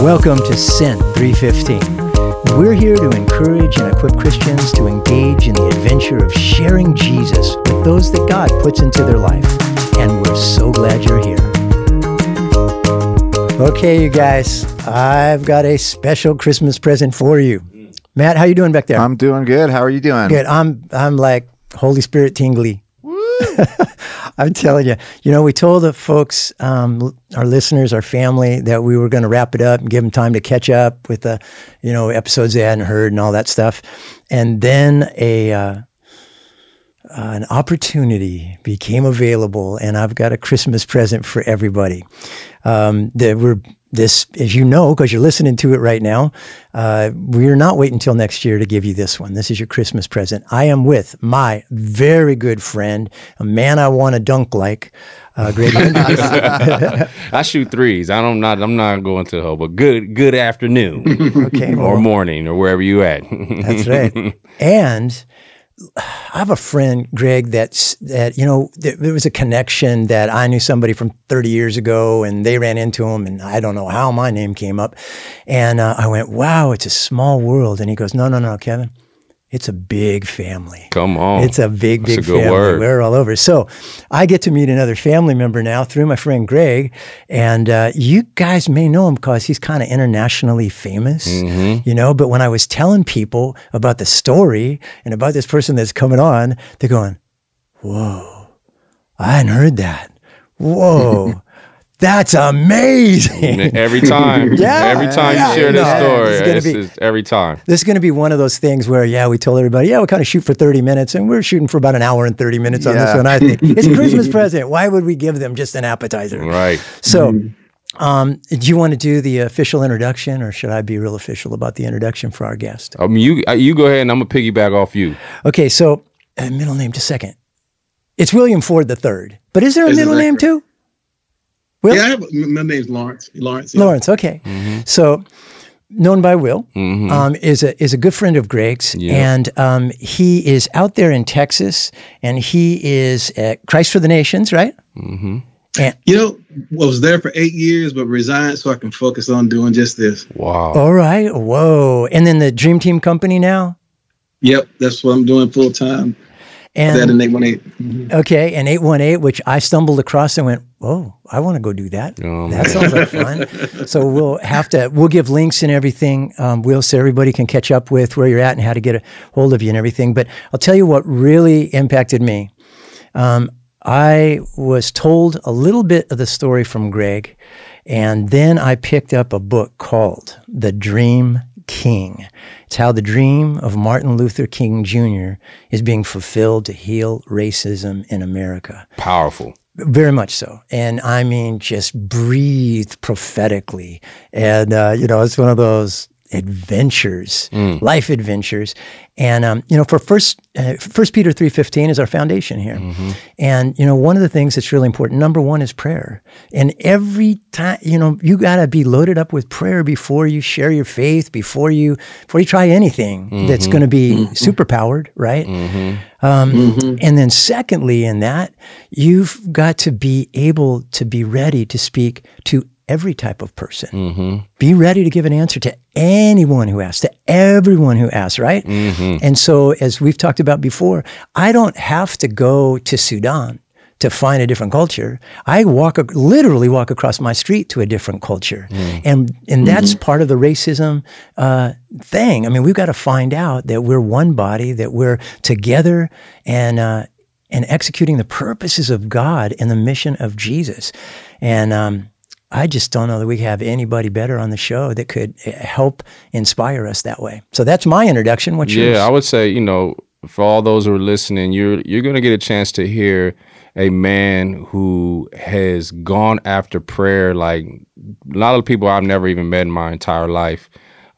Welcome to Sin 315. We're here to encourage and equip Christians to engage in the adventure of sharing Jesus with those that God puts into their life. And we're so glad you're here. Okay, you guys, I've got a special Christmas present for you. Matt, how you doing back there? I'm doing good. How are you doing? Good. I'm I'm like Holy Spirit tingly. I'm telling you, you know, we told the folks, um, our listeners, our family, that we were going to wrap it up and give them time to catch up with the, you know, episodes they hadn't heard and all that stuff. And then a uh, uh, an opportunity became available, and I've got a Christmas present for everybody. Um, that we're this, as you know, because you're listening to it right now, uh, we're not waiting until next year to give you this one. This is your Christmas present. I am with my very good friend, a man I want to dunk like, uh, Greg. I shoot threes. I don't not. I'm not going to hell, but good good afternoon, okay, or morning, or wherever you at. that's right. And I have a friend, Greg, that's that you know there, was a connection that I knew somebody from 30 years ago, and they ran into him, and I don't know how my name came up, and uh, I went, "Wow, it's a small world," and he goes, "No, no, no, Kevin." It's a big family. Come on, It's a big, That's big a family. word. We're all over. So I get to meet another family member now through my friend Greg. And uh, you guys may know him because he's kind of internationally famous, Mm-hmm. you know. But when I was telling people about the story and about this person that's coming on, they're going, Whoa, I hadn't heard that. Whoa. That's amazing. every time. Yeah, every time yeah, you share this no, story, it's gonna it's be- just every time. This is going to be one of those things where, yeah, we told everybody, yeah, we kind of shoot for 30 minutes, and we're shooting for about an hour and 30 minutes on this one. I think it's a Christmas present. Why would we give them just an appetizer? Right. So, um, do you want to do the official introduction, or should I be real official about the introduction for our guest? I mean, you uh, you go ahead, and I'm gonna piggyback off you. Okay, so uh, middle name, just a second. It's William Ford the third, but is there a Is it middle name record? too? Will? Yeah, I have, m- my name's Lawrence. Lawrence. yeah. Lawrence. Okay, so known by Will Mm-hmm. um, is a is a good friend of Greg's, Yeah. and um, he is out there in Texas, and he is at Christ for the Nations, right? Mm-hmm. And You know, I was there for eight years, but resigned so I can focus on doing just this. Wow. all right, whoa, and then the Dream Team Company now, Yep, that's what I'm doing full time. That and and eight one eight. Mm-hmm. okay, and eight one eight, which I stumbled across and went, oh, I want to go do that. Oh, that sounds like fun. So we'll have to we'll give links and everything. Um, we'll so everybody can catch up with where you're at and how to get a hold of you and everything. But I'll tell you what really impacted me. Um, I was told a little bit of the story from Greg, and then I picked up a book called The Dream King. It's how the dream of Martin Luther King Jr. is being fulfilled to heal racism in America. Powerful. Very much so. And I mean, just breathe prophetically. And, uh, you know, it's one of those adventures, life adventures. And, um, you know, for first, uh, first Peter 3.15 is our foundation here. And, you know, one of the things that's really important, number one is prayer. And every time, you know, you got to be loaded up with prayer before you share your faith, before you, before you try anything that's going to be super powered, right? Um, And then, secondly, in that, you've got to be able to be ready to speak to every type of person. Be ready to give an answer to anyone who asks, to everyone who asks, right? And so, as we've talked about before, I don't have to go to Sudan to find a different culture. I walk, literally walk across my street to a different culture. And, and that's part of the racism uh, thing. I mean, we've got to find out that we're one body, that we're together and, uh, and executing the purposes of God and the mission of Jesus. And um, I just don't know that we have anybody better on the show that could uh, help inspire us that way. So that's my introduction. What's yours? Yeah, I would say, you know, for all those who are listening, you're you're gonna get a chance to hear a man who has gone after prayer like a lot of people I've never even met in my entire life.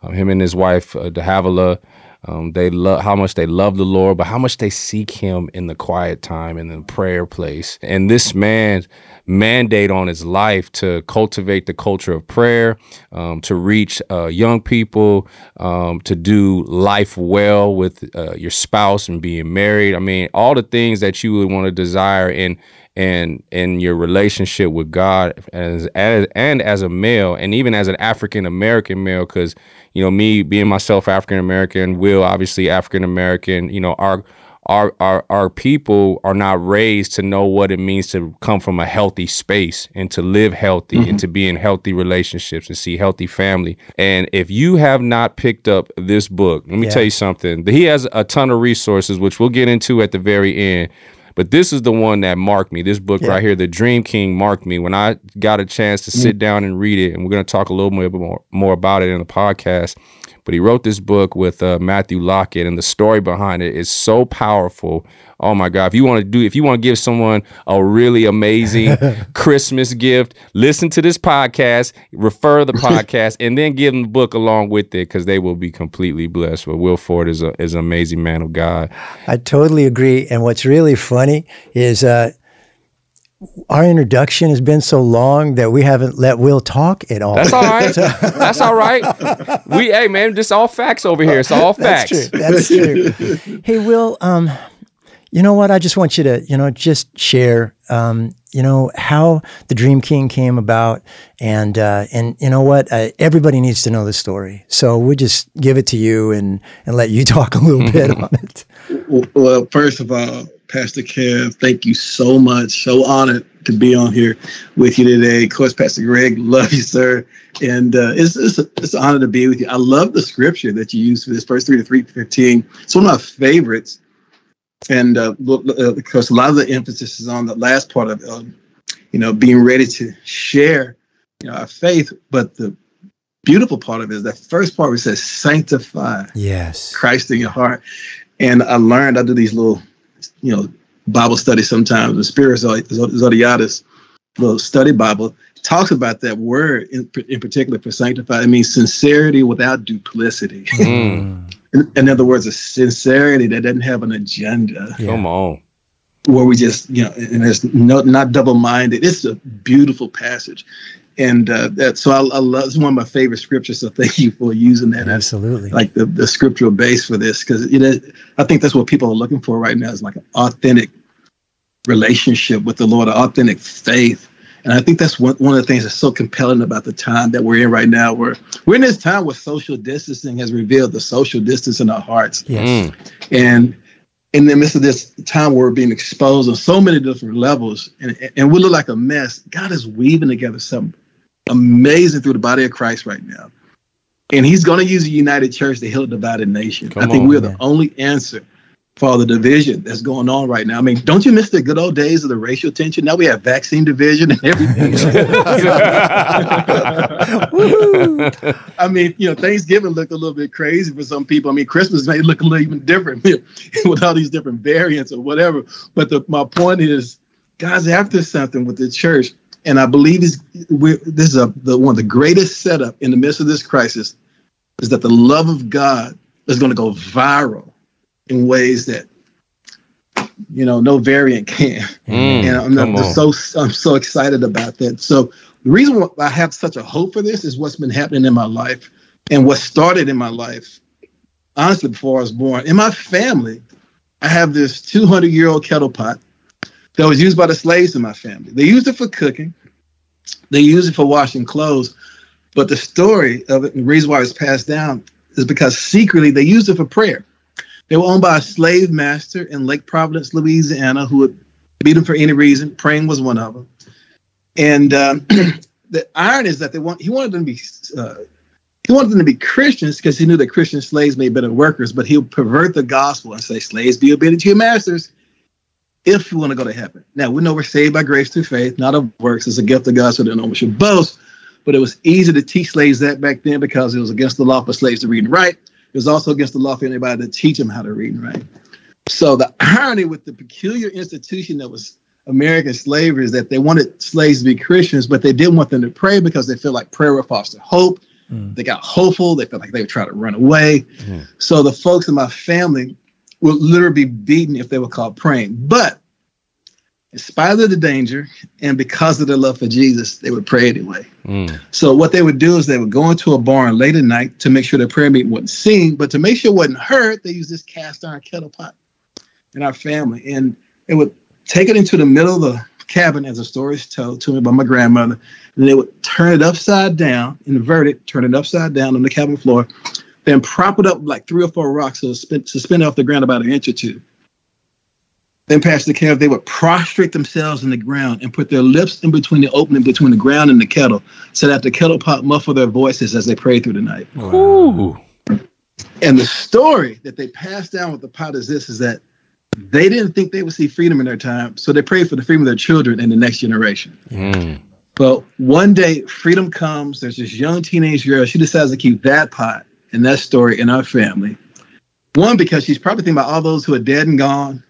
Um, him and his wife, uh, De Havillah, um, they love how much they love the Lord, but how much they seek Him in the quiet time and in the prayer place. And this man's mandate on his life to cultivate the culture of prayer, um, to reach uh, young people, um, to do life well with uh, your spouse and being married. I mean, all the things that you would want to desire in and in your relationship with God as, as and as a male and even as an African American male cuz you know me being myself African American will obviously African American you know our our, our our people are not raised to know what it means to come from a healthy space and to live healthy mm-hmm. and to be in healthy relationships and see healthy family. And if you have not picked up this book, let me yeah. tell you something. He has a ton of resources, which we'll get into at the very end. But this is the one that marked me. This book yeah. right here, The Dream King, marked me when I got a chance to sit mm. down and read it. And we're going to talk a little more, more about it in the podcast. But he wrote this book with uh, Matthew Lockett, and the story behind it is so powerful. Oh my God! If you want to do, if you want to give someone a really amazing Christmas gift, listen to this podcast, refer the podcast, and then give them the book along with it because they will be completely blessed. But Will Ford is a is an amazing man of God. I totally agree. And what's really funny is uh, our introduction has been so long that we haven't let Will talk at all. That's all right. That's all right. We, hey man, just all facts over here. It's all facts. That's true. That's true. hey Will, um, you know what? I just want you to, you know, just share, um, you know, how the Dream King came about, and uh, and you know what? Uh, everybody needs to know the story. So we'll just give it to you and and let you talk a little bit on it. Well, first of all, Pastor Kev, thank you so much. So honored to be on here with you today. Of course, Pastor Greg, love you, sir. And uh, it's, it's, a, it's an honor to be with you. I love the scripture that you use for this first 3 to 315. It's one of my favorites. And uh, uh, because a lot of the emphasis is on the last part of, uh, you know, being ready to share, you know, our faith. But the beautiful part of it is that first part where it says sanctify yes Christ in your heart. And I learned I do these little you know, Bible study sometimes, the Spiros Zodhiates, the study Bible, talks about that word in, in particular for sanctified. It means sincerity without duplicity. Mm. in, in, other words, a sincerity that doesn't have an agenda. Yeah. Come on. Where we just, you know, and it's no, not double minded. It's a beautiful passage and uh, that so I, I, love it's one of my favorite scriptures. So thank you for using that. Absolutely, as, like the, the scriptural base for this because you know I think that's what people are looking for right now is like an authentic relationship with the Lord, an authentic faith. And I think that's one, one of the things that's so compelling about the time that we're in right now. Where we're in this time where social distancing has revealed the social distance in our hearts. Yes. Mm. And in the midst of this time where we're being exposed on so many different levels and, and we look like a mess, God is weaving together something amazing through the body of Christ right now. And he's going to use the United Church to heal a divided nation. Come I think on, we're man. the only answer for the division that's going on right now. I mean, don't you miss the good old days of the racial tension? Now we have vaccine division and everything. I mean, you know, Thanksgiving looked a little bit crazy for some people. I mean, Christmas may look a little even different with all these different variants or whatever. But the, my point is, God's after something with the church and I believe this, this is a, the, one of the greatest setup in the midst of this crisis is that the love of God is going to go viral in ways that you know no variant can. Mm, and I'm, I'm so I'm so excited about that. So the reason why I have such a hope for this is what's been happening in my life and what started in my life. Honestly, before I was born, in my family, I have this 200 year old kettle pot that was used by the slaves in my family. They used it for cooking, they used it for washing clothes. But the story of it, and the reason why it's passed down, is because secretly they used it for prayer. They were owned by a slave master in Lake Providence, Louisiana, who would beat them for any reason. Praying was one of them. And um, the irony is that they want he wanted them to be uh, he wanted them to be Christians because he knew that Christian slaves made better workers, but he'll pervert the gospel and say, Slaves, be obedient to your masters if you want to go to heaven. Now, we know we're saved by grace through faith, not of works. It's a gift of God, so that no one should boast. But it was easy to teach slaves that back then because it was against the law for slaves to read and write. It was also against the law for anybody to teach them how to read and write. So the irony with the peculiar institution that was American slavery is that they wanted slaves to be Christians, but they didn't want them to pray because they feel like prayer would foster hope. Mm. They got hopeful. They felt like they would try to run away. Mm. So the folks in my family would literally be beaten if they were caught praying. But in spite of the danger and because of their love for Jesus, they would pray anyway. Mm. So what they would do is they would go into a barn late at night to make sure their prayer meeting wasn't seen, but to make sure it wasn't heard, they used this cast iron kettle pot in our family. And they would take it into the middle of the cabin, as the story is told to me by my grandmother. And they would turn it upside down, invert it, turn it upside down on the cabin floor, then prop it up like three or four rocks so it's suspended off the ground about an inch or two. Then past the Kev, they would prostrate themselves in the ground and put their lips in between the opening between the ground and the kettle so that the kettle pot muffled their voices as they prayed through the night. Wow. And the story that they passed down with the pot is this is that they didn't think they would see freedom in their time, so they prayed for the freedom of their children and the next generation. Mm. But one day, freedom comes. There's this young teenage girl. She decides to keep that pot and that story in our family. One, because she's probably thinking about all those who are dead and gone,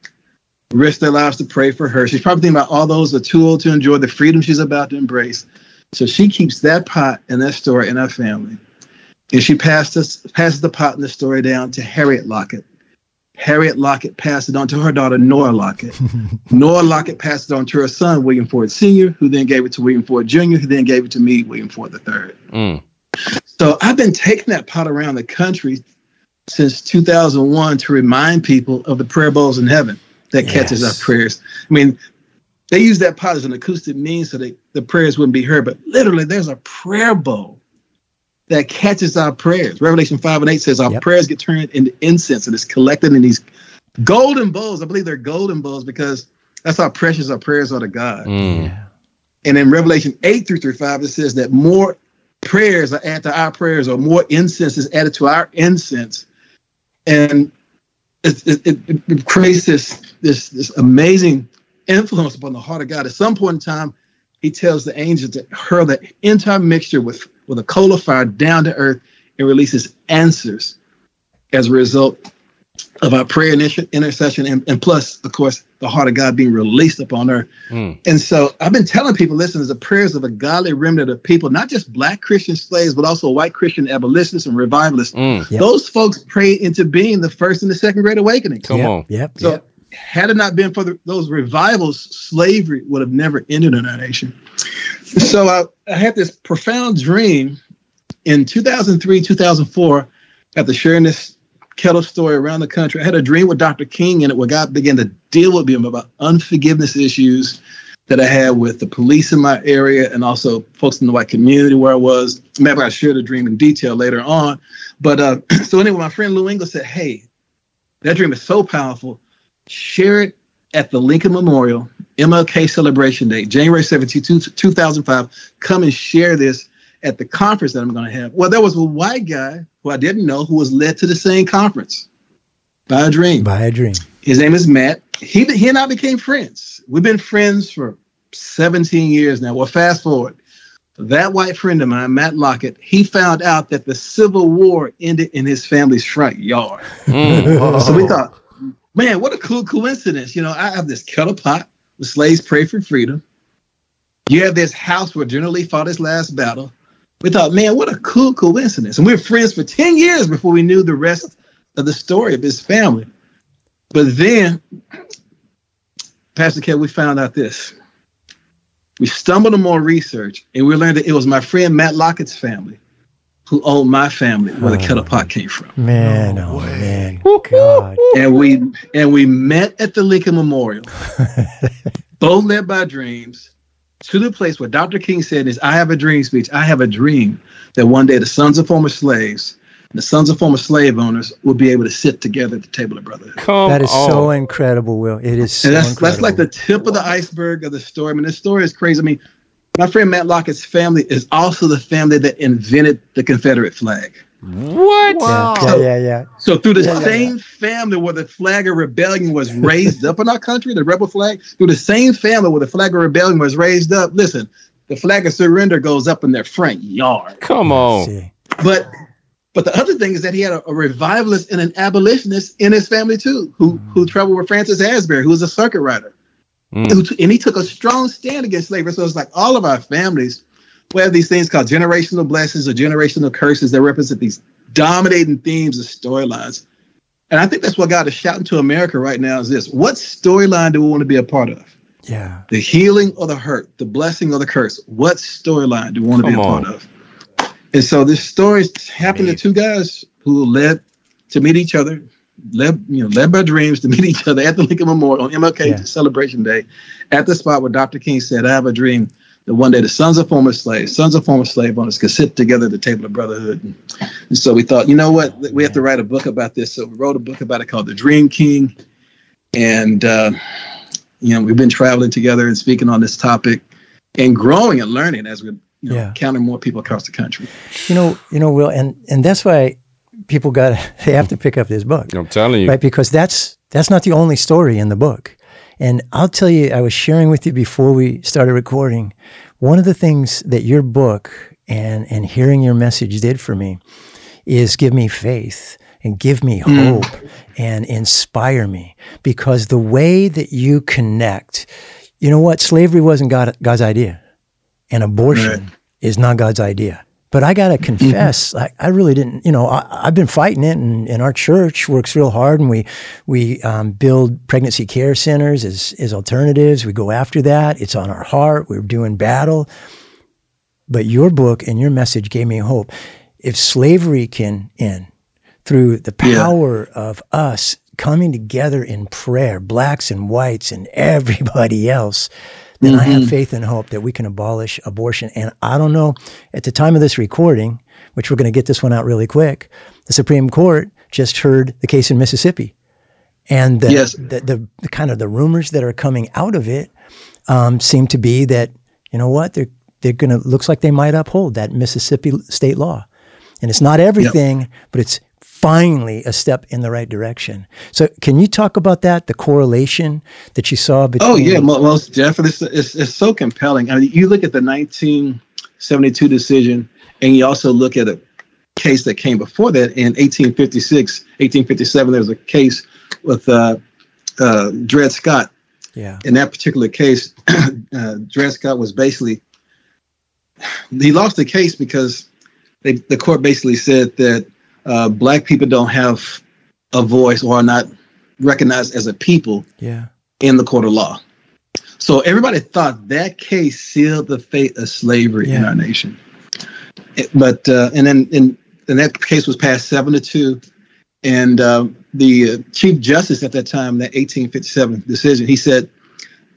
risk their lives to pray for her. She's probably thinking about all those who are too old to enjoy the freedom she's about to embrace. So she keeps that pot and that story in our family. And she passed us, passes the pot and the story down to Harriet Lockett. Harriet Lockett passed it on to her daughter, Nora Lockett. Nora Lockett passed it on to her son, William Ford Sr., who then gave it to William Ford Jr., who then gave it to me, William Ford III. Mm. So I've been taking that pot around the country since 2001 to remind people of the prayer bowls in heaven that catches our prayers. I mean, they use that pot as an acoustic means so that the prayers wouldn't be heard, but literally there's a prayer bowl that catches our prayers. Revelation 5 and 8 says our Yep. prayers get turned into incense and it's collected in these golden bowls. I believe they're golden bowls because that's how precious our prayers are to God. Mm. And in Revelation 8 through 3 5, it says that more prayers are added to our prayers, or more incense is added to our incense. And it, it, it, it creates this, this, this amazing influence upon the heart of God. At some point in time, he tells the angels to hurl the entire mixture with, with a coal of fire down to earth and releases answers as a result of our prayer initi- intercession and, and plus, of course, the heart of God being released upon earth. Mm. And so I've been telling people, listen, there's the prayers of a godly remnant of people, not just black Christian slaves, but also white Christian abolitionists and revivalists. Mm. Yep. Those folks prayed into being the first and the second great awakening. Come yep. on. Yep. So yep. had it not been for the, those revivals, slavery would have never ended in our nation. So I, I had this profound dream in 2003, 2004, after sharing this kettle story around the country. I had a dream with Dr. King in it where God began to deal with me about unforgiveness issues that I had with the police in my area and also folks in the white community where I was. Maybe I shared a dream in detail later on. But uh, so anyway, my friend Lou Engle said, Hey, that dream is so powerful. Share it at the Lincoln Memorial MLK Celebration Day, January 17, 2005. Come and share this at the conference that I'm going to have. Well, there was a white guy who I didn't know who was led to the same conference by a dream. By a dream. His name is Matt. He, he and I became friends. We've been friends for 17 years now. Well, fast forward. That white friend of mine, Matt Lockett, he found out that the Civil War ended in his family's front yard. Mm. So we thought, man, what a cool coincidence. You know, I have this kettle pot where slaves pray for freedom. You have this house where General Lee fought his last battle. We thought, man, what a cool coincidence. And we were friends for 10 years before we knew the rest of the story of his family. But then, Pastor Kev, we found out this. We stumbled on more research and we learned that it was my friend Matt Lockett's family who owned my family where the kettle pot came from. Man, oh man. God. and we and we met at the Lincoln Memorial, both led by dreams, to the place where Dr. King said is I have a dream speech. I have a dream that one day the sons of former slaves and the sons of former slave owners will be able to sit together at the table of brotherhood. Come That is on. so incredible, Will. It is so And that's incredible. that's like the tip of the iceberg of the story. I mean, this story is crazy. I mean, my friend Matt Lockett's family is also the family that invented the Confederate flag. what? yeah, yeah, yeah, yeah. So through the Yeah, yeah, same family where the flag of rebellion was raised up in our country, the rebel flag, through the same family where the flag of rebellion was raised up, listen, the flag of surrender goes up in their front yard. Come on. But but the other thing is that he had a, a revivalist and an abolitionist in his family too, who who traveled with Francis Asbury, who was a circuit rider. Mm. And he took a strong stand against slavery. So it's like all of our families, we have these things called generational blessings or generational curses that represent these dominating themes of storylines. And I think that's what God is shouting to America right now is this. What storyline do we want to be a part of? Yeah. The healing or the hurt, the blessing or the curse? What storyline do we want to be a Come part on. of? And so this story happened to two guys who led to meet each other led you know led by dreams to meet each other at the Lincoln Memorial on MLK yeah. Celebration Day, at the spot where Dr. King said, "I have a dream." That one day the sons of former slaves, sons of former slave owners could sit together at the table of brotherhood. And, so we thought, you know what, we have to write a book about this. So we wrote a book about it called The Dream King. And, uh, you know, we've been traveling together and speaking on this topic and growing and learning as we you know, yeah. encountering more people across the country. You know, you know, Will, and, and that's why people got they have to pick up this book. I'm telling you, right? Because that's that's not the only story in the book. And I'll tell you, I was sharing with you before we started recording. One of the things that your book and and hearing your message did for me is give me faith and give me hmm. hope mm. and inspire me because the way that you connect, you know what, slavery wasn't God, God's idea, and abortion right. is not God's idea. But I got to mm-hmm. confess. I, I, really didn't, you know, I, have been fighting it and, and, our church works real hard and we, we um, build pregnancy care centers as, as alternatives. We go after that. It's on our heart. We're doing battle. But your book and your message gave me hope. If slavery can end through the power yeah. of us coming together in prayer, blacks and whites and everybody else, then mm-hmm. I have mm-hmm. faith and hope that we can abolish abortion. And I don't know, at the time of this recording, which we're going to get this one out really quick, the Supreme Court just heard the case in Mississippi. And the, yes. the, the, the kind of the rumors that are coming out of it um, seem to be that, you know what, they're, they're going to, looks like they might uphold that Mississippi state law. And it's not everything, yep. but it's finally a step in the right direction. So, can you talk about that? The correlation that you saw between? Oh yeah, most definitely. It's, it's, it's so compelling. I mean, you look at the 1972 decision, and you also look at a case that came before that in 1856, 1857. There was a case with uh, uh, Dred Scott. Yeah. In that particular case, uh, Dred Scott was basically he lost the case because they, the court basically said that uh, black people don't have a voice or are not recognized as a people yeah. in the court of law. So everybody thought that case sealed the fate of slavery yeah. in our nation. It, but uh, and then and, and that case was passed seven to two, and uh, the uh, chief justice at that time, that 1857 decision, he said,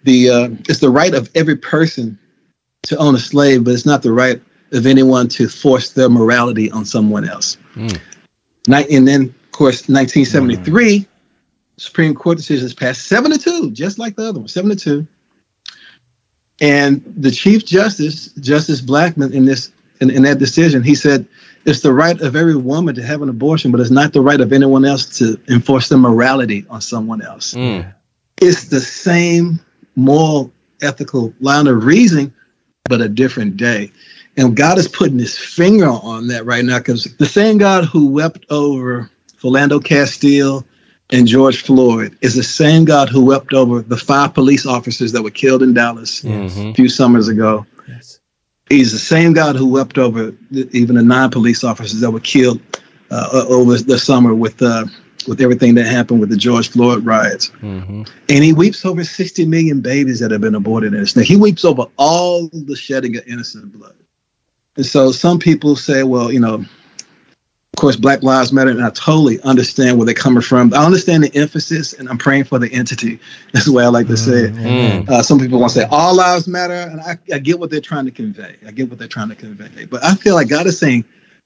"the uh, it's the right of every person to own a slave, but it's not the right of anyone to force their morality on someone else." Mm and then, of course, 1973, mm. Supreme Court decisions passed seven to two, just like the other one, seven to two. And the Chief Justice, Justice Blackmun, in this in, in that decision, he said, "It's the right of every woman to have an abortion, but it's not the right of anyone else to enforce their morality on someone else." Mm. It's the same moral, ethical line of reasoning, but a different day. And God is putting his finger on that right now because the same God who wept over Philando Castile and George Floyd is the same God who wept over the five police officers that were killed in Dallas mm-hmm. a few summers ago. Yes. He's the same God who wept over even the nine police officers that were killed uh, over the summer with uh, with everything that happened with the George Floyd riots. Mm-hmm. And he weeps over 60 million babies that have been aborted in this. Now, he weeps over all the shedding of innocent blood. And so some people say, well, you know, of course, Black Lives Matter, and I totally understand where they're coming from. I understand the emphasis, and I'm praying for the entity. That's the way I like to say it. Mm-hmm. Uh, some people want to say all lives matter, and I, I, get what they're trying to convey. I get what they're trying to convey. But I feel like God is saying,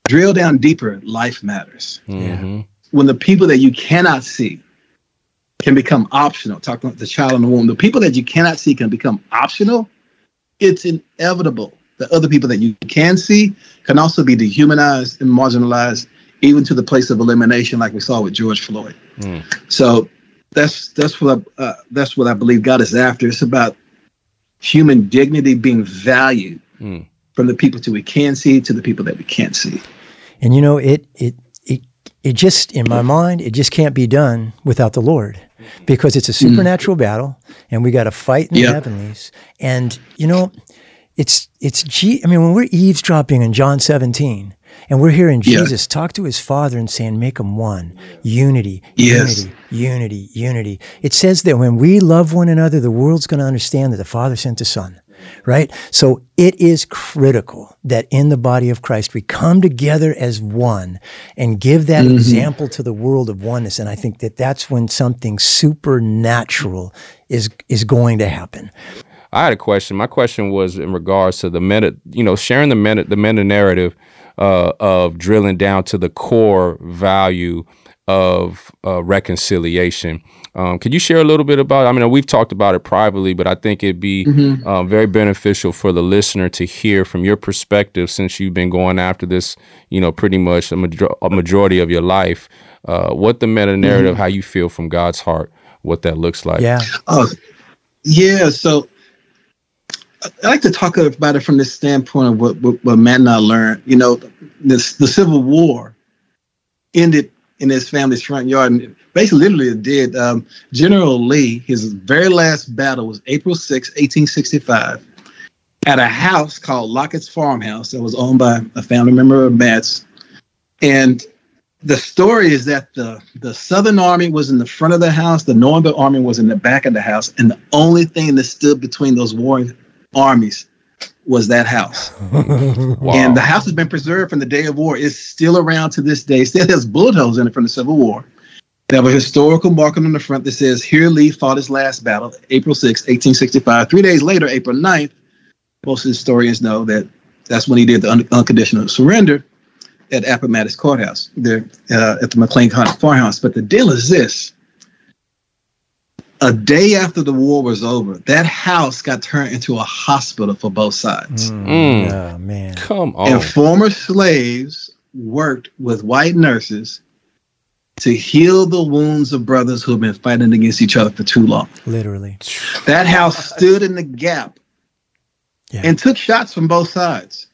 drill down deeper. Life matters. Mm-hmm. When the people that you cannot see can become optional, talking about the child in the womb, the people that you cannot see can become optional. It's inevitable the other people that you can see can also be dehumanized and marginalized, even to the place of elimination, like we saw with George Floyd. Mm. So that's that's what I, uh, that's what I believe God is after. It's about human dignity being valued mm. from the people that we can see to the people that we can't see. And you know, it it it it just in my mind, it just can't be done without the Lord because it's a supernatural mm. battle and we got to fight in yep. the heavenlies. And you know, it's it's G. I mean, when we're eavesdropping in John 17, and we're hearing Jesus yeah. talk to his Father and saying, "Make them one, unity, yes. unity, unity, unity." It says that when we love one another, the world's going to understand that the Father sent the Son. right? So it is critical that in the body of Christ we come together as one and give that mm-hmm. example to the world of oneness. And I think that that's when something supernatural is is going to happen. I had a question. My question was in regards to the meta, you know, sharing the meta the meta narrative uh, of drilling down to the core value of uh, reconciliation. Um, could you share a little bit about? I mean, we've talked about it privately, but I think it'd be mm-hmm. uh, very beneficial for the listener to hear from your perspective, since you've been going after this, you know, pretty much a, major- a majority of your life. Uh, what the meta narrative, mm-hmm. how you feel from God's heart, what that looks like. Yeah. Oh, yeah. So I like to talk about it from the standpoint of what, what, what Matt and I learned. You know, this, the Civil War ended in his family's front yard. And basically, literally, it did. Um, General Lee, his very last battle was April 6, 1865, at a house called Lockett's Farmhouse that was owned by a family member of Matt's. And the story is that the, the Southern Army was in the front of the house, the Northern Army was in the back of the house, and the only thing that stood between those warring armies was that house. wow. And the house has been preserved from the day of war. It's still around to this day. Still has bullet holes in it from the Civil War. They have a historical marker on the front that says, Here Lee fought his last battle, April 6, 1865. Three days later, April 9th, most historians know that that's when he did the un- unconditional surrender at Appomattox Courthouse, there uh, at the McLean County Farmhouse. But the deal is this a day after the war was over, that house got turned into a hospital for both sides. Mm, mm. Oh, man. Come on. And former slaves worked with white nurses to heal the wounds of brothers who have been fighting against each other for too long. Literally. That house stood in the gap yeah. and took shots from both sides.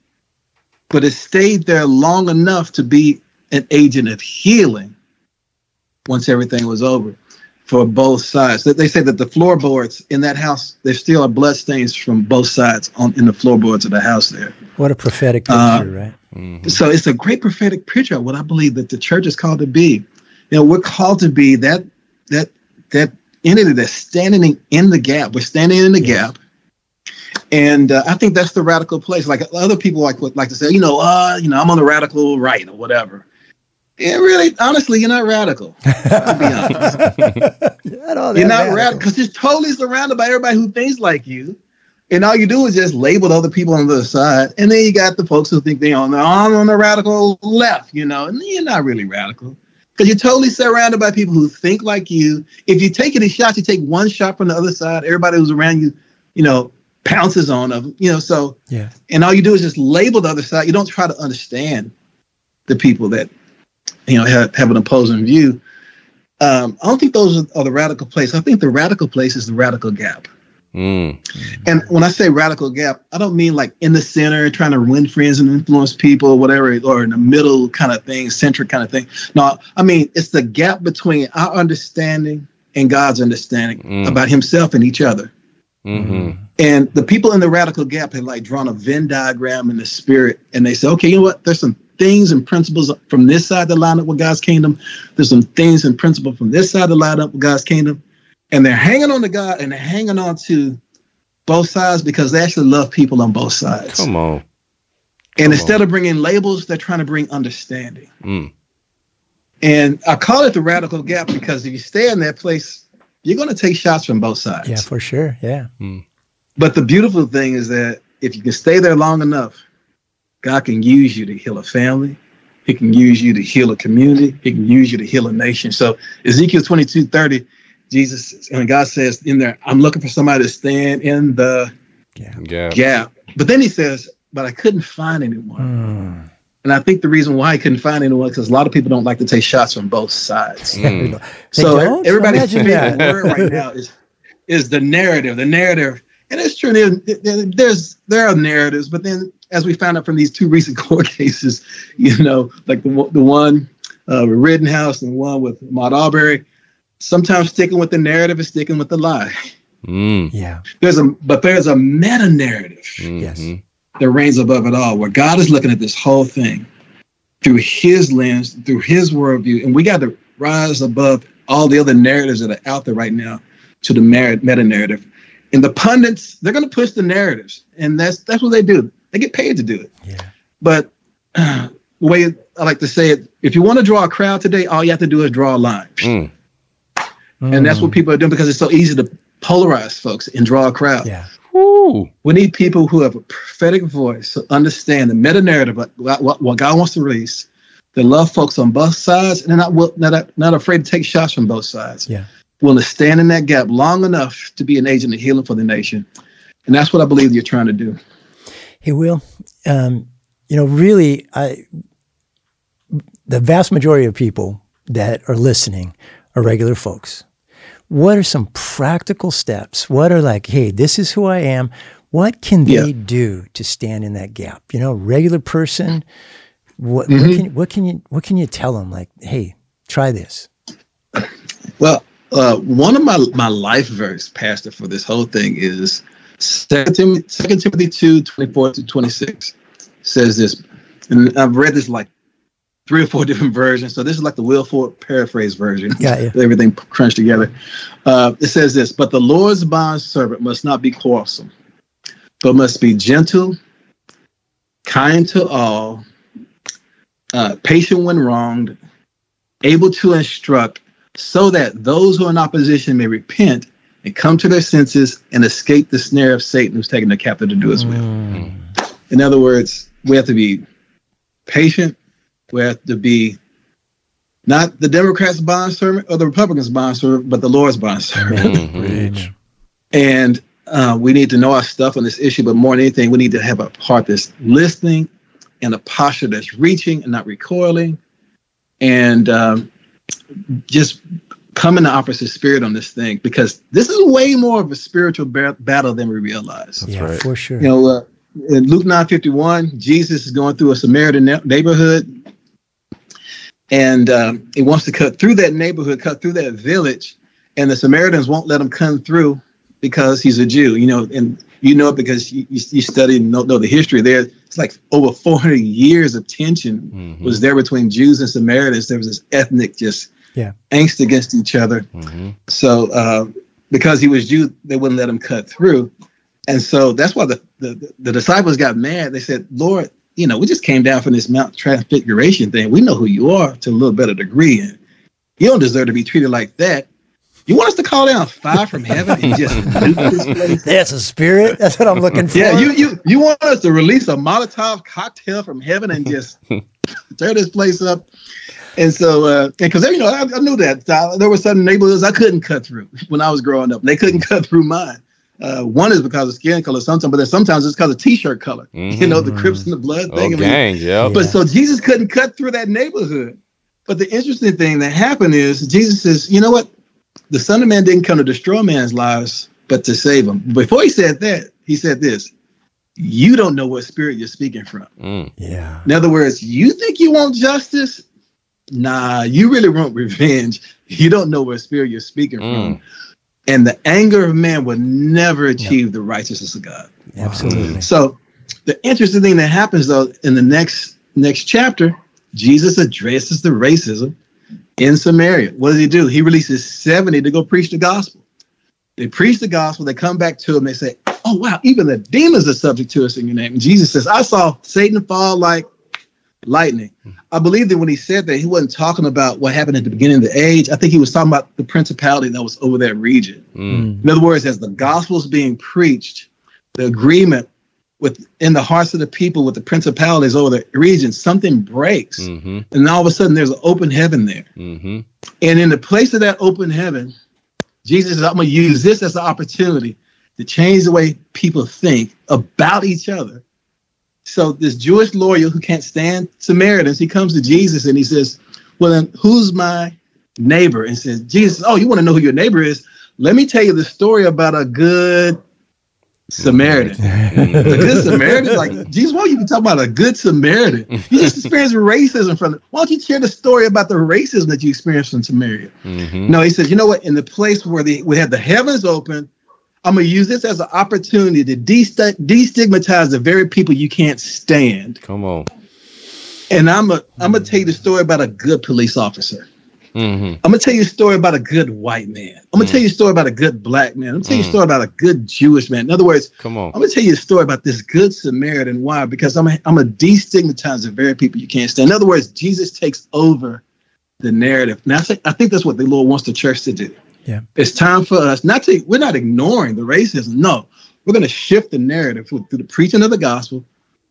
But it stayed there long enough to be an agent of healing once everything was over for both sides. They say that the floorboards in that house, there still are blood stains from both sides on in the floorboards of the house there. What a prophetic uh, picture, uh, right? Mm-hmm. So it's a great prophetic picture of what I believe that the church is called to be. You know, we're called to be that that that entity that's standing in the gap. We're standing in the yes. gap. And uh, I think that's the radical place. Like other people like like to say, you know, uh, you know, I'm on the radical right or whatever. Yeah, really, honestly, you're not radical. To be honest, you're not radical because you're totally surrounded by everybody who thinks like you, and all you do is just label the other people on the other side, and then you got the folks who think they're on the on the radical left, you know, and you're not really radical because you're totally surrounded by people who think like you. If you take any shots, you take one shot from the other side. Everybody who's around you, you know, pounces on them, you know. So yeah, and all you do is just label the other side. You don't try to understand the people that you know have, have an opposing view. Um, I don't think those are, are, the radical place. I think the radical place is the radical gap. Mm. And when I say radical gap, I don't mean like in the center, trying to win friends and influence people, or whatever, or in the middle kind of thing, centric kind of thing. No, I mean it's the gap between our understanding and God's understanding mm. about Himself and each other. Mm-hmm. And the people in the radical gap had like drawn a Venn diagram in the spirit, and they say, okay, you know what? There's some things and principles from this side that line up with God's kingdom. There's some things and principles from this side that line up with God's kingdom. And they're hanging on to God and they're hanging on to both sides because they actually love people on both sides. Come on. Come and instead on. of bringing labels, they're trying to bring understanding. Mm. And I call it the radical gap because if you stay in that place, you're going to take shots from both sides. Yeah, for sure. Yeah. Mm. But the beautiful thing is that if you can stay there long enough, God can use you to heal a family. He can use you to heal a community. He can use you to heal a nation. So Ezekiel 22, 30, Jesus and God says in there, I'm looking for somebody to stand in the gap. gap. But then he says, but I couldn't find anyone. Mm. And I think the reason why I couldn't find anyone because a lot of people don't like to take shots from both sides. Mm. so everybody's favorite word right now is is the narrative. The narrative, and it's true. There's there are narratives, but then as we found out from these two recent court cases, you know, like the, the one uh, with Rittenhouse and one with Ahmaud Arbery, sometimes sticking with the narrative is sticking with the lie. Mm. Yeah. There's a but there's a meta narrative. Mm-hmm. Yes. That reigns above it all, where God is looking at this whole thing through his lens, through his worldview. And we got to rise above all the other narratives that are out there right now to the meta narrative And the pundits, they're going to push the narratives, and that's that's what they do. They get paid to do it. Yeah. But uh, the way I like to say it, if you want to draw a crowd today, all you have to do is draw a line. Mm. And that's what people are doing because it's so easy to polarize folks and draw a crowd. Yeah. Woo. We need people who have a prophetic voice to understand the meta narrative, what, what, what God wants to release. They love folks on both sides and they're not, will- not, not afraid to take shots from both sides. Yeah. Willing to stand in that gap long enough to be an agent of healing for the nation. And that's what I believe you're trying to do. Hey, Will, um, you know, really, I, the vast majority of people that are listening are regular folks. What are some practical steps? What are like, hey, this is who I am. What can Yeah. they do to stand in that gap? You know, regular person. What, what Mm-hmm. can what can you what can you tell them? Like, hey, try this. Well, uh, one of my, my life verse, Pastor, for this whole thing is 2 Timothy, 2 Timothy 2 24 to 26 says this. And I've read this like three or four different versions. So this is like the Will Ford paraphrase version. Got you. Everything crunched together. Uh, it says this But the Lord's bond servant must not be quarrelsome, but must be gentle, kind to all, uh, patient when wronged, able to instruct, so that those who are in opposition may repent and come to their senses and escape the snare of Satan who's taken the captive to do his will. In other words, we have to be patient. We have to be not the Democrats' bond servant or the Republicans' bond servant, but the Lord's bond servant. Mhm. And uh, we need to know our stuff on this issue, but more than anything, we need to have a heart that's listening and a posture that's reaching and not recoiling, and um, just come in the opposite spirit on this thing because this is way more of a spiritual ba- battle than we realize. That's yeah, right. for sure. You know, uh, in Luke nine fifty one, Jesus is going through a Samaritan ne- neighborhood, and um, he wants to cut through that neighborhood, cut through that village, and the Samaritans won't let him come through because he's a Jew. You know, and you know it because you, you, you study and know, know the history there. It's like over four hundred years of tension Mhm. was there between Jews and Samaritans. There was this ethnic just Yeah. angst against each other. Mhm. So uh, because he was Jew, they wouldn't let him cut through. And so that's why the, the, the disciples got mad. They said, Lord, you know, we just came down from this Mount Transfiguration thing. We know who you are to a little better degree. And you don't deserve to be treated like that. You want us to call down fire from heaven and just nuke this place? That's a spirit. That's what I'm looking for. Yeah, you you you want us to release a Molotov cocktail from heaven and just tear this place up? And so, uh, because you know, I, I knew that uh, there were certain neighborhoods I couldn't cut through when I was growing up. They couldn't cut through mine. Uh, one is because of skin color, sometimes, but then sometimes it's because of t-shirt color. You know, the Crips and the blood Oh, thing. I mean, gang, yep. but so Jesus couldn't cut through that neighborhood. But the interesting thing that happened is Jesus says, you know what? The Son of Man didn't come to destroy man's lives, but to save them. Before he said that, he said this You don't know what spirit you're speaking from. Mm. Yeah. In other words, you think you want justice? Nah, you really want revenge. You don't know what spirit you're speaking Mm. from. And the anger of man will never achieve the righteousness of God. Absolutely. So the interesting thing that happens though in the next next chapter, Jesus addresses the racism in Samaria. What does he do? He releases 70 to go preach the gospel. They preach the gospel, they come back to him, they say, Oh wow, even the demons are subject to us in your name. And Jesus says, I saw Satan fall like lightning. I believe that when he said that, he wasn't talking about what happened at the beginning of the age. I think he was talking about the principality that was over that region. Mm. In other words, as the gospel is being preached, the agreement with in the hearts of the people with the principalities over the region, something breaks, Mm-hmm. and all of a sudden there's an open heaven there. Mm-hmm. And in the place of that open heaven, Jesus says, "I'm going to use this as an opportunity to change the way people think about each other." So this Jewish lawyer who can't stand Samaritans, he comes to Jesus and he says, "Well, then who's my neighbor?" And says, "Jesus, oh, you want to know who your neighbor is? Let me tell you the story about a good Samaritan." Mm-hmm. The good Samaritan, like Jesus, why don't you talking about a good Samaritan? You just experienced racism from. Why don't you share the story about the racism that you experienced from Samaria? Mm-hmm. No, he says, you know what? In the place where the we had the heavens open, I'm gonna use this as an opportunity to destigmatize the very people you can't stand. Come on. And I'm a, I'm gonna tell you the story about a good police officer. Mm-hmm. I'm gonna tell you a story about a good white man. I'm gonna mm. tell you a story about a good black man. I'm gonna tell mm. you a story about a good Jewish man. In other words, come on. I'm gonna tell you a story about this good Samaritan. Why? Because I'm a, I'm a destigmatize the very people you can't stand. In other words, Jesus takes over the narrative. Now I think I think that's what the Lord wants the church to do. Yeah, it's time for us not to. We're not ignoring the racism. No, we're gonna shift the narrative through the preaching of the gospel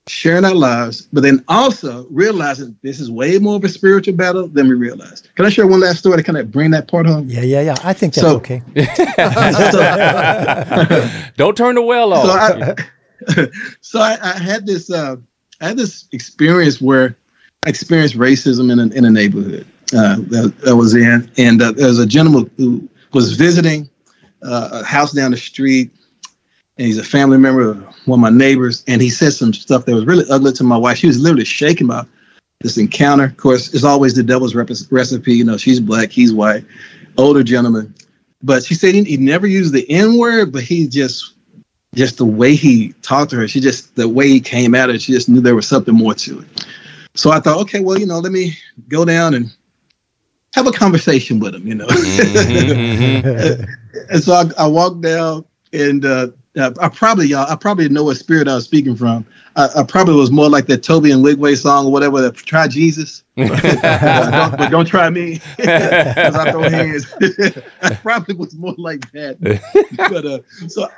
sharing our lives, but then also realizing this is way more of a spiritual battle than we realize. Can I share one last story to kind of bring that part home? Yeah, yeah, yeah. I think that's so, okay. so, Don't turn the well off. So I, so I, I had this uh, I had this experience where I experienced racism in a, in a neighborhood uh, that, that I was in, and uh, there was a gentleman who was visiting uh, a house down the street and he's a family member of one of my neighbors, and he said some stuff that was really ugly to my wife. She was literally shaking by this encounter. Of course, it's always the devil's rep- recipe. You know, she's black, he's white, older gentleman. But she said he, he never used the N word, but he just, just the way he talked to her, she just, the way he came at her, she just knew there was something more to it. So I thought, okay, well, you know, let me go down and have a conversation with him, you know. Mm-hmm, mm-hmm. and so I, I walked down and uh, I probably y'all, I probably know what spirit I was speaking from. I, I probably was more like that Toby and Wigway song or whatever. That try Jesus, don't, but don't try me because I throw hands. I probably was more like that. but uh, so,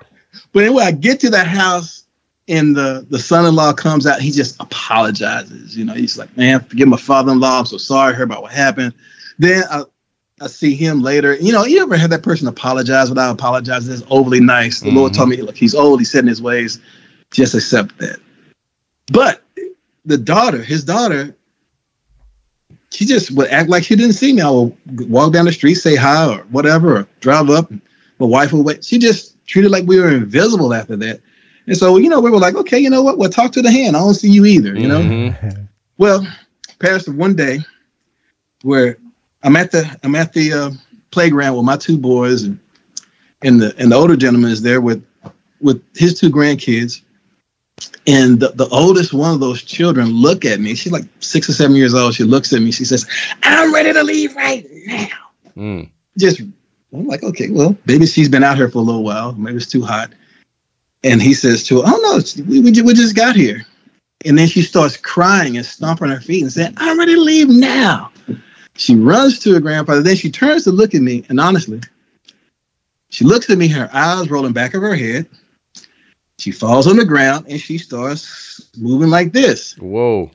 but anyway, I get to the house and the the son-in-law comes out. He just apologizes. You know, he's like, "Man, forgive my father-in-law. I'm so sorry. I heard about what happened." Then I, I see him later. You know, you ever had that person apologize without apologizing? It's overly nice. The mm-hmm. Lord told me, look, he's old, he's set in his ways. Just accept that. But the daughter, his daughter, she just would act like she didn't see me. I would walk down the street, say hi or whatever, or drive up. My wife would wait. She just treated like we were invisible after that. And so, you know, we were like, okay, you know what? We'll talk to the hand. I don't see you either, you know? Mm-hmm. Well, Pastor, one day where I'm at the I'm at the uh, playground with my two boys, and and the and the older gentleman is there with with his two grandkids. And the, the oldest one of those children look at me. She's like six or seven years old. She looks at me. She says, "I'm ready to leave right now." Mm. Just I'm like, okay, well, maybe she's been out here for a little while. Maybe it's too hot. And he says to her, "Oh no, we, we, we just got here." And then she starts crying and stomping her feet and saying, "I'm ready to leave now." She runs to her grandfather. Then she turns to look at me, and honestly, she looks at me, her eyes rolling back of her head. She falls on the ground and she starts moving like this. Whoa.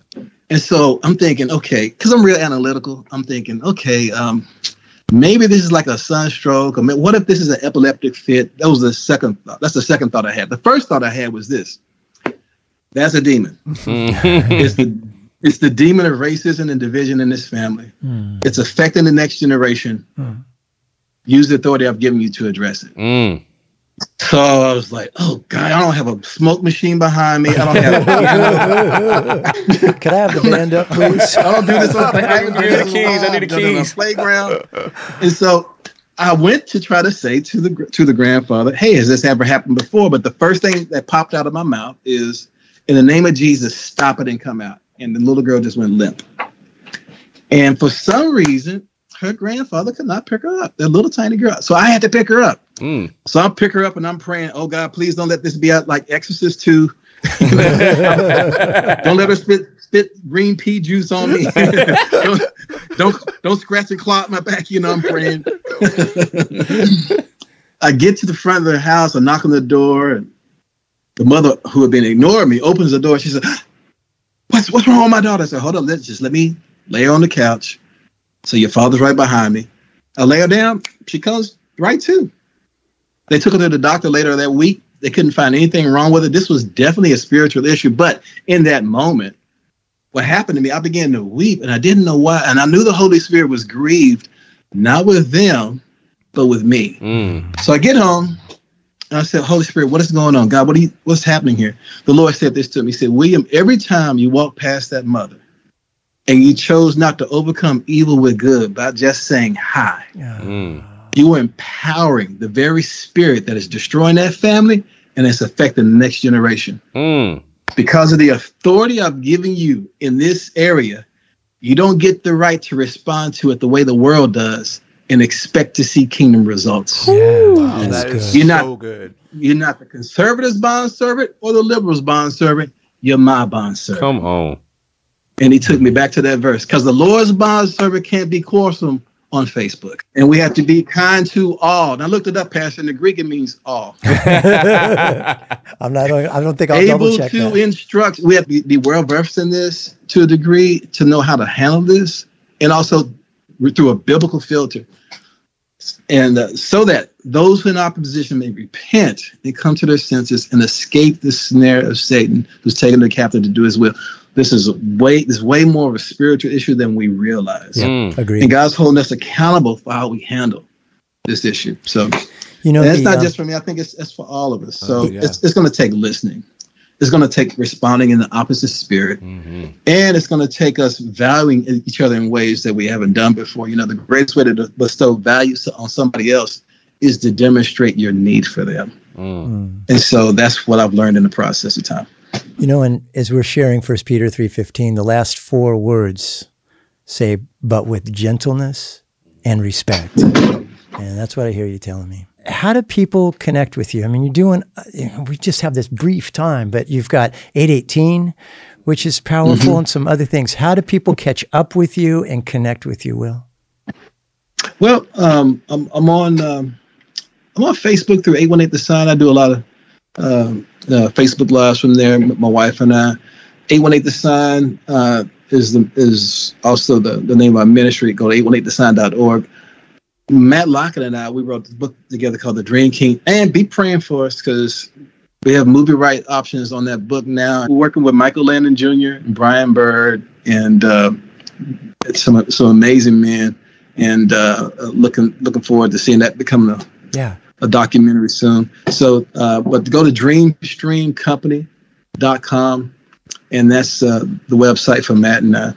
And so I'm thinking, okay, because I'm real analytical. I'm thinking, okay, um, maybe this is like a sunstroke, or what if this is an epileptic fit? That was the second thought. That's the second thought I had. The first thought I had was this: that's a demon. it's the it's the demon of racism and division in this family. Mm. It's affecting the next generation. Mm. Use the authority I've given you to address it. Mm. So I was like, oh God, I don't have a smoke machine behind me. I don't have a Can I have the band up, please? I don't do this on the I need the keys. I need the keys. playground. and so I went to try to say to the to the grandfather, hey, has this ever happened before? But the first thing that popped out of my mouth is, in the name of Jesus, stop it and come out and the little girl just went limp. And for some reason, her grandfather could not pick her up. The little tiny girl. So I had to pick her up. Mm. So I pick her up and I'm praying, oh God, please don't let this be out like Exorcist 2. don't let her spit spit green pea juice on me. don't, don't don't scratch and claw my back. You know I'm praying. I get to the front of the house. I knock on the door, and the mother who had been ignoring me opens the door. She said, what's what's wrong with my daughter? I said, hold on, let's just let me lay her on the couch. So your father's right behind me. I lay her down. She comes right to. They took her to the doctor later that week. They couldn't find anything wrong with it. This was definitely a spiritual issue. But in that moment, what happened to me, I began to weep and I didn't know why. And I knew the Holy Spirit was grieved, not with them, but with me. Mm. So I get home, and I said, Holy Spirit, what is going on? God, what you, what's happening here? The Lord said this to me. He said, William, every time you walk past that mother and you chose not to overcome evil with good by just saying hi, yeah. mm. you are empowering the very spirit that is destroying that family and it's affecting the next generation. Mm. Because of the authority I've given you in this area, You don't get the right to respond to it the way the world does and expect to see kingdom results. Yeah, Wow, that's good. You're not- so good. You're not the conservatives' bond servant or the liberals' bond servant. You're my bond servant. Come on. And he took me back to that verse because the Lord's bond servant can't be quarrelsome on Facebook. And we have to be kind to all. Now, I looked it up, Pastor. In the Greek, it means all. I'm not. I don't think I'll double Able check to that. instruct. We have to be, be well versed in this to a degree to know how to handle this, and also through a biblical filter. And uh, so that those who are in opposition may repent and come to their senses and escape the snare of Satan, who's taken the captive to do his will. This is way this is way more of a spiritual issue than we realize. Mm. Agreed. And God's holding us accountable for how we handle this issue. So You know, and it's the, not um, just for me. I think it's, it's for all of us. So Oh, yeah. it's, it's going to take listening. It's going to take responding in the opposite spirit. Mhm. And it's going to take us valuing each other in ways that we haven't done before. You know, the greatest way to bestow value on somebody else is to demonstrate your need for them. Mm. mm. And so that's what I've learned in the process of time. You know, and as we're sharing First Peter three fifteen, the last four words say, "But with gentleness and respect," and that's what I hear you telling me. How do people connect with you? I mean, you're doing. uh, You know, we just have this brief time, but you've got eight eighteen, which is powerful, and some other things. How do people catch up with you and connect with you? Will? Well, um, I'm, I'm on um, I'm on Facebook through 818 The Sign. I do a lot of um, uh, Facebook lives from there. My wife and I. 818 The Sign uh, is the is also the, the name of our ministry. Go to 818thesign.org. Matt Lockett and I we wrote this book together called The Dream King. And be praying for us because we have movie right options on that book now. We're working with Michael Landon Jr., and Brian Bird, and uh, some some amazing men and uh, looking looking forward to seeing that becoming a, Yeah. a documentary soon. So, uh, but go to dreamstreamcompany.com, and that's uh, the website for Matt and I.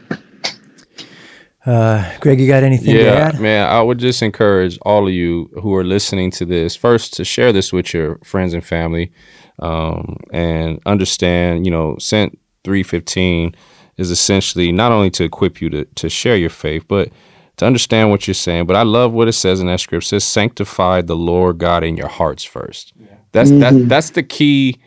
Uh, Greg, you got anything to Yeah, add? man. I would just encourage all of you who are listening to this first to share this with your friends and family, um, and understand. You know, sent three fifteen is essentially not only to equip you to to share your faith, but to understand what you're saying. But I love what it says in that script. It says, "Sanctify the Lord God in your hearts first. That's that that's the key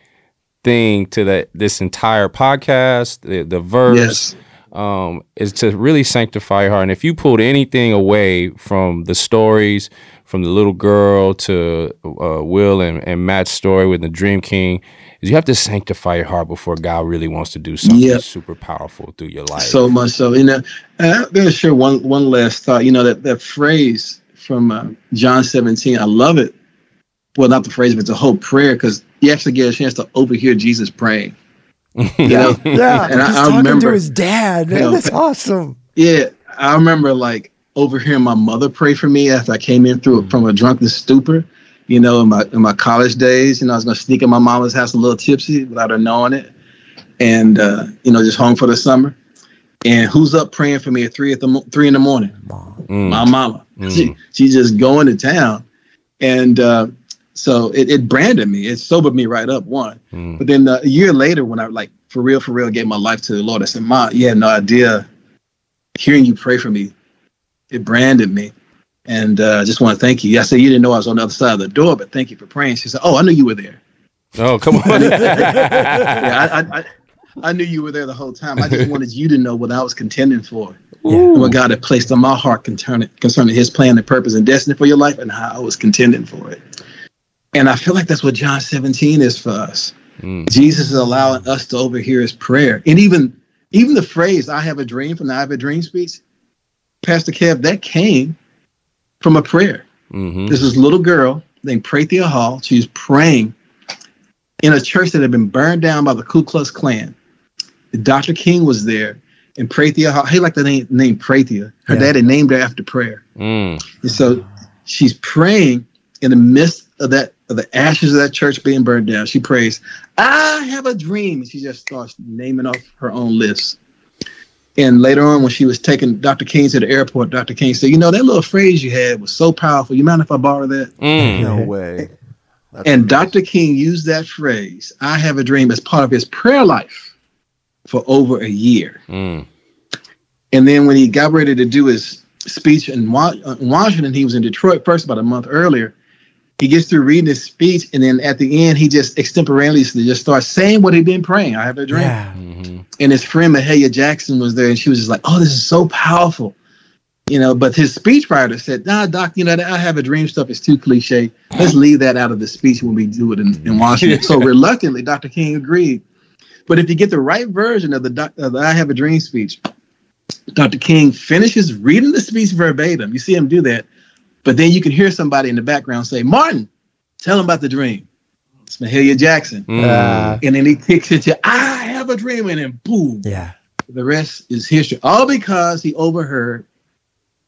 thing to that this entire podcast. The, the verse Yes. Um, is to really sanctify your heart. And if you pulled anything away from the stories, from the little girl to uh, Will and, and Matt's story with the Dream King, is you have to sanctify your heart before God really wants to do something Yep. super powerful through your life. So much so. You know, I'm going to share one one last thought. You know that that phrase from uh, John 17. I love it. Well, not the phrase, but the whole prayer, because you actually get a chance to overhear Jesus praying. You know, Yeah. And I- he's I talking to remember- his dad. Man, You know, that's awesome. Yeah, I remember like overhearing my mother pray for me after I came in through from a drunken stupor. You know, in my in my college days, you know, I was gonna sneak in my mama's house a little tipsy without her knowing it, and uh, you know, just home for the summer. And who's up praying for me at three at the three in the morning? Mm, My mama. Mm. She, she's just going to town, and uh, so it, it branded me. It sobered me right up. One, mm, but then uh, a year later, when I like for real, for real, gave my life to the Lord, I said, "Ma, you had no idea. Hearing you pray for me, it branded me, and uh, I just want to thank you." I said, "You didn't know I was on the other side of the door, but thank you for praying." She said, "Oh, I knew you were there. Oh, come on. Yeah, I, I, I, I knew you were there the whole time. I just wanted you to know what I was contending for, Yeah. and what God had placed on my heart concerning concerning His plan and purpose and destiny for your life, and how I was contending for it." And I feel like that's what John 17 is for us. Mm, Jesus is allowing us to overhear his prayer. And even even the phrase I have a dream from the I have a dream speech, Pastor Kev, that came from a prayer. mhm, This a little girl named Prathia Hall. She's praying in a church that had been burned down by the Ku Klux Klan. Dr. King was there, and Prathia Hall, he liked the name, name Prathia. Her Yeah. dad had named her after prayer. mm, And so she's praying in the midst of that of the ashes of that church being burned down. She prays, I have a dream. And she just starts naming off her own list. And later on, when she was taking Dr. King to the airport, Dr. King said, You know, that little phrase you had was so powerful. You mind if I borrow that? mm. No way. That's And amazing. Dr. King used that phrase, I have a dream, as part of his prayer life for over a year. Mm. And And then when he got ready to do his speech in Washington, he was in Detroit first about a month earlier. He gets through reading his speech, and then at the end, he just extemporaneously just starts saying what he'd been praying. I have a dream. Yeah. Mm-hmm. And his friend Mahalia Jackson was there, and she was just like, "Oh, this is so powerful." You know, but his speechwriter said, "Nah, doc, you know, I have a dream stuff is too cliche. Let's leave that out of the speech when we do it in, in Washington." so reluctantly, Dr. King agreed. But if you get the right version of the, of the I Have a Dream speech, Dr. King finishes reading the speech verbatim. You see him do that. But then you can hear somebody in the background say, Martin, tell him about the dream. It's Mahalia Jackson. Mm. Uh, and then he kicks it to, I have a dream, and then boom. Yeah. The rest is history. All because he overheard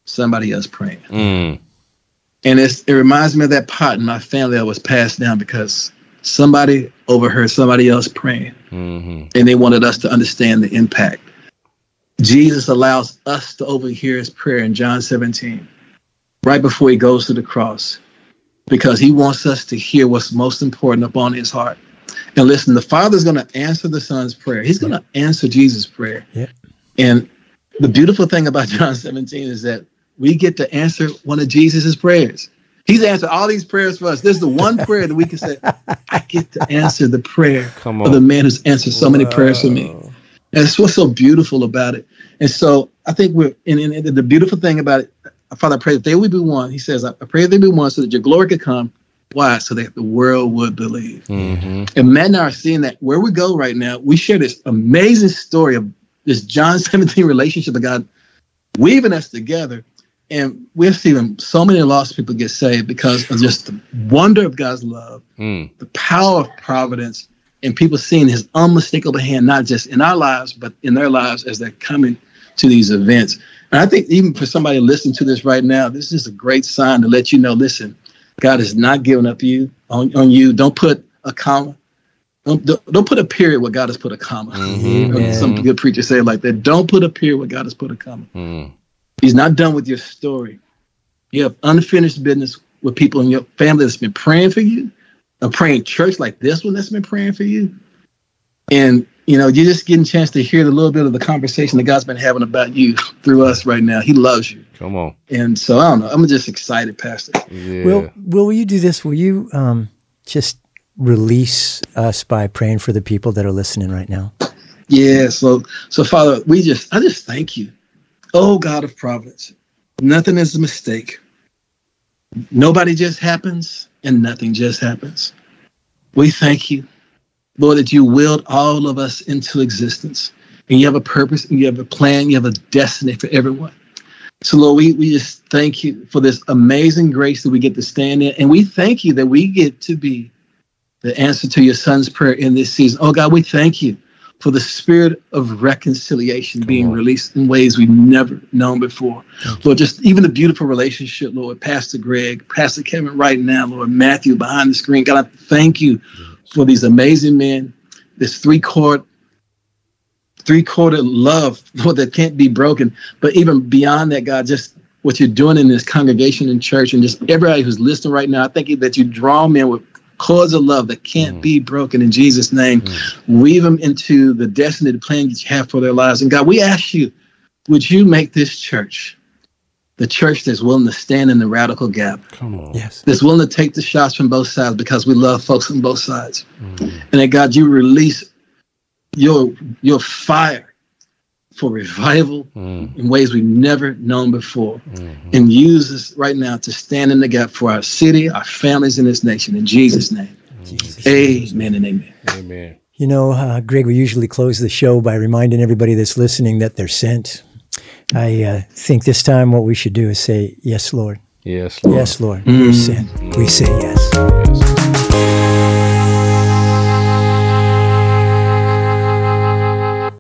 somebody else praying. Mm. And it reminds me of that pot in my family that was passed down because somebody overheard somebody else praying. Mm-hmm. And they wanted us to understand the impact. Jesus allows us to overhear his prayer in John 17, right before he goes to the cross, because he wants us to hear what's most important upon his heart. And listen, the Father's going to answer the Son's prayer. He's going to answer Jesus' prayer. Yeah. And the beautiful thing about John 17 is that we get to answer one of Jesus' prayers. He's answered all these prayers for us. This is the one prayer that we can say, I get to answer the prayer of the man who's answered so many prayers for me. And it's what's so beautiful about it. And so I think we're, and, and the beautiful thing about it, Father, I pray that they would be one. He says, I pray that they be one so that your glory could come. Why? So that the world would believe. Mm-hmm. And Matt and I are seeing that where we go right now, we share this amazing story of this John 17 relationship of God weaving us together. And we're seeing so many lost people get saved because of just the wonder of God's love, mm. the power of providence, and people seeing his unmistakable hand, not just in our lives, but in their lives as they're coming to these events. And I think even for somebody listening to this right now, this is a great sign to let you know, listen, God has not given up you on, on you. Don't put a comma. Don't, don't, put a period where God has put a comma. Mm-hmm. Some good preachers say it like that. Don't put a period where God has put a comma. Mm. He's not done with your story. You have unfinished business with people in your family that's been praying for you a praying church like this one that's been praying for you. And you know, you're just getting a chance to hear a little bit of the conversation that God's been having about you through us right now. He loves you. Come on. And so I don't know. I'm just excited, Pastor. Yeah. Will Will you do this? Will you um, just release us by praying for the people that are listening right now? Yeah. So so Father, we just I just thank you. Oh God of providence. Nothing is a mistake. Nobody just happens and nothing just happens. We thank you, Lord, that you willed all of us into existence. And you have a purpose and you have a plan, you have a destiny for everyone. So, Lord, we, we just thank you for this amazing grace that we get to stand in. And we thank you that we get to be the answer to your son's prayer in this season. Oh, God, we thank you for the spirit of reconciliation Come being on. released in ways we've never known before. Lord, just even the beautiful relationship, Lord, Pastor Greg, Pastor Kevin right now, Lord, Matthew behind the screen. God, I thank you for these amazing men, this three chord, three chorded love, Lord, that can't be broken. But even beyond that, God, just what you're doing in this congregation and church and just everybody who's listening right now, I thank you that you draw men with cords of love that can't mm. be broken in Jesus' name. Mm. Weave them into the destiny, the plan that you have for their lives. And God, we ask you, would you make this church the church that's willing to stand in the radical gap? Come on. Yes. That's willing to take the shots from both sides because we love folks on both sides. Mm. And that God, you release your your fire for revival mm. in ways we've never known before. Mm-hmm. And use us right now to stand in the gap for our city, our families in this nation. In Jesus' name. Jesus. Amen and amen. Amen. You know, uh, Greg, we usually close the show by reminding everybody that's listening that they're sent. I uh, think this time what we should do is say, Yes, Lord. Yes, Lord. Yes, Lord. Mm. We're sent. We say yes. yes.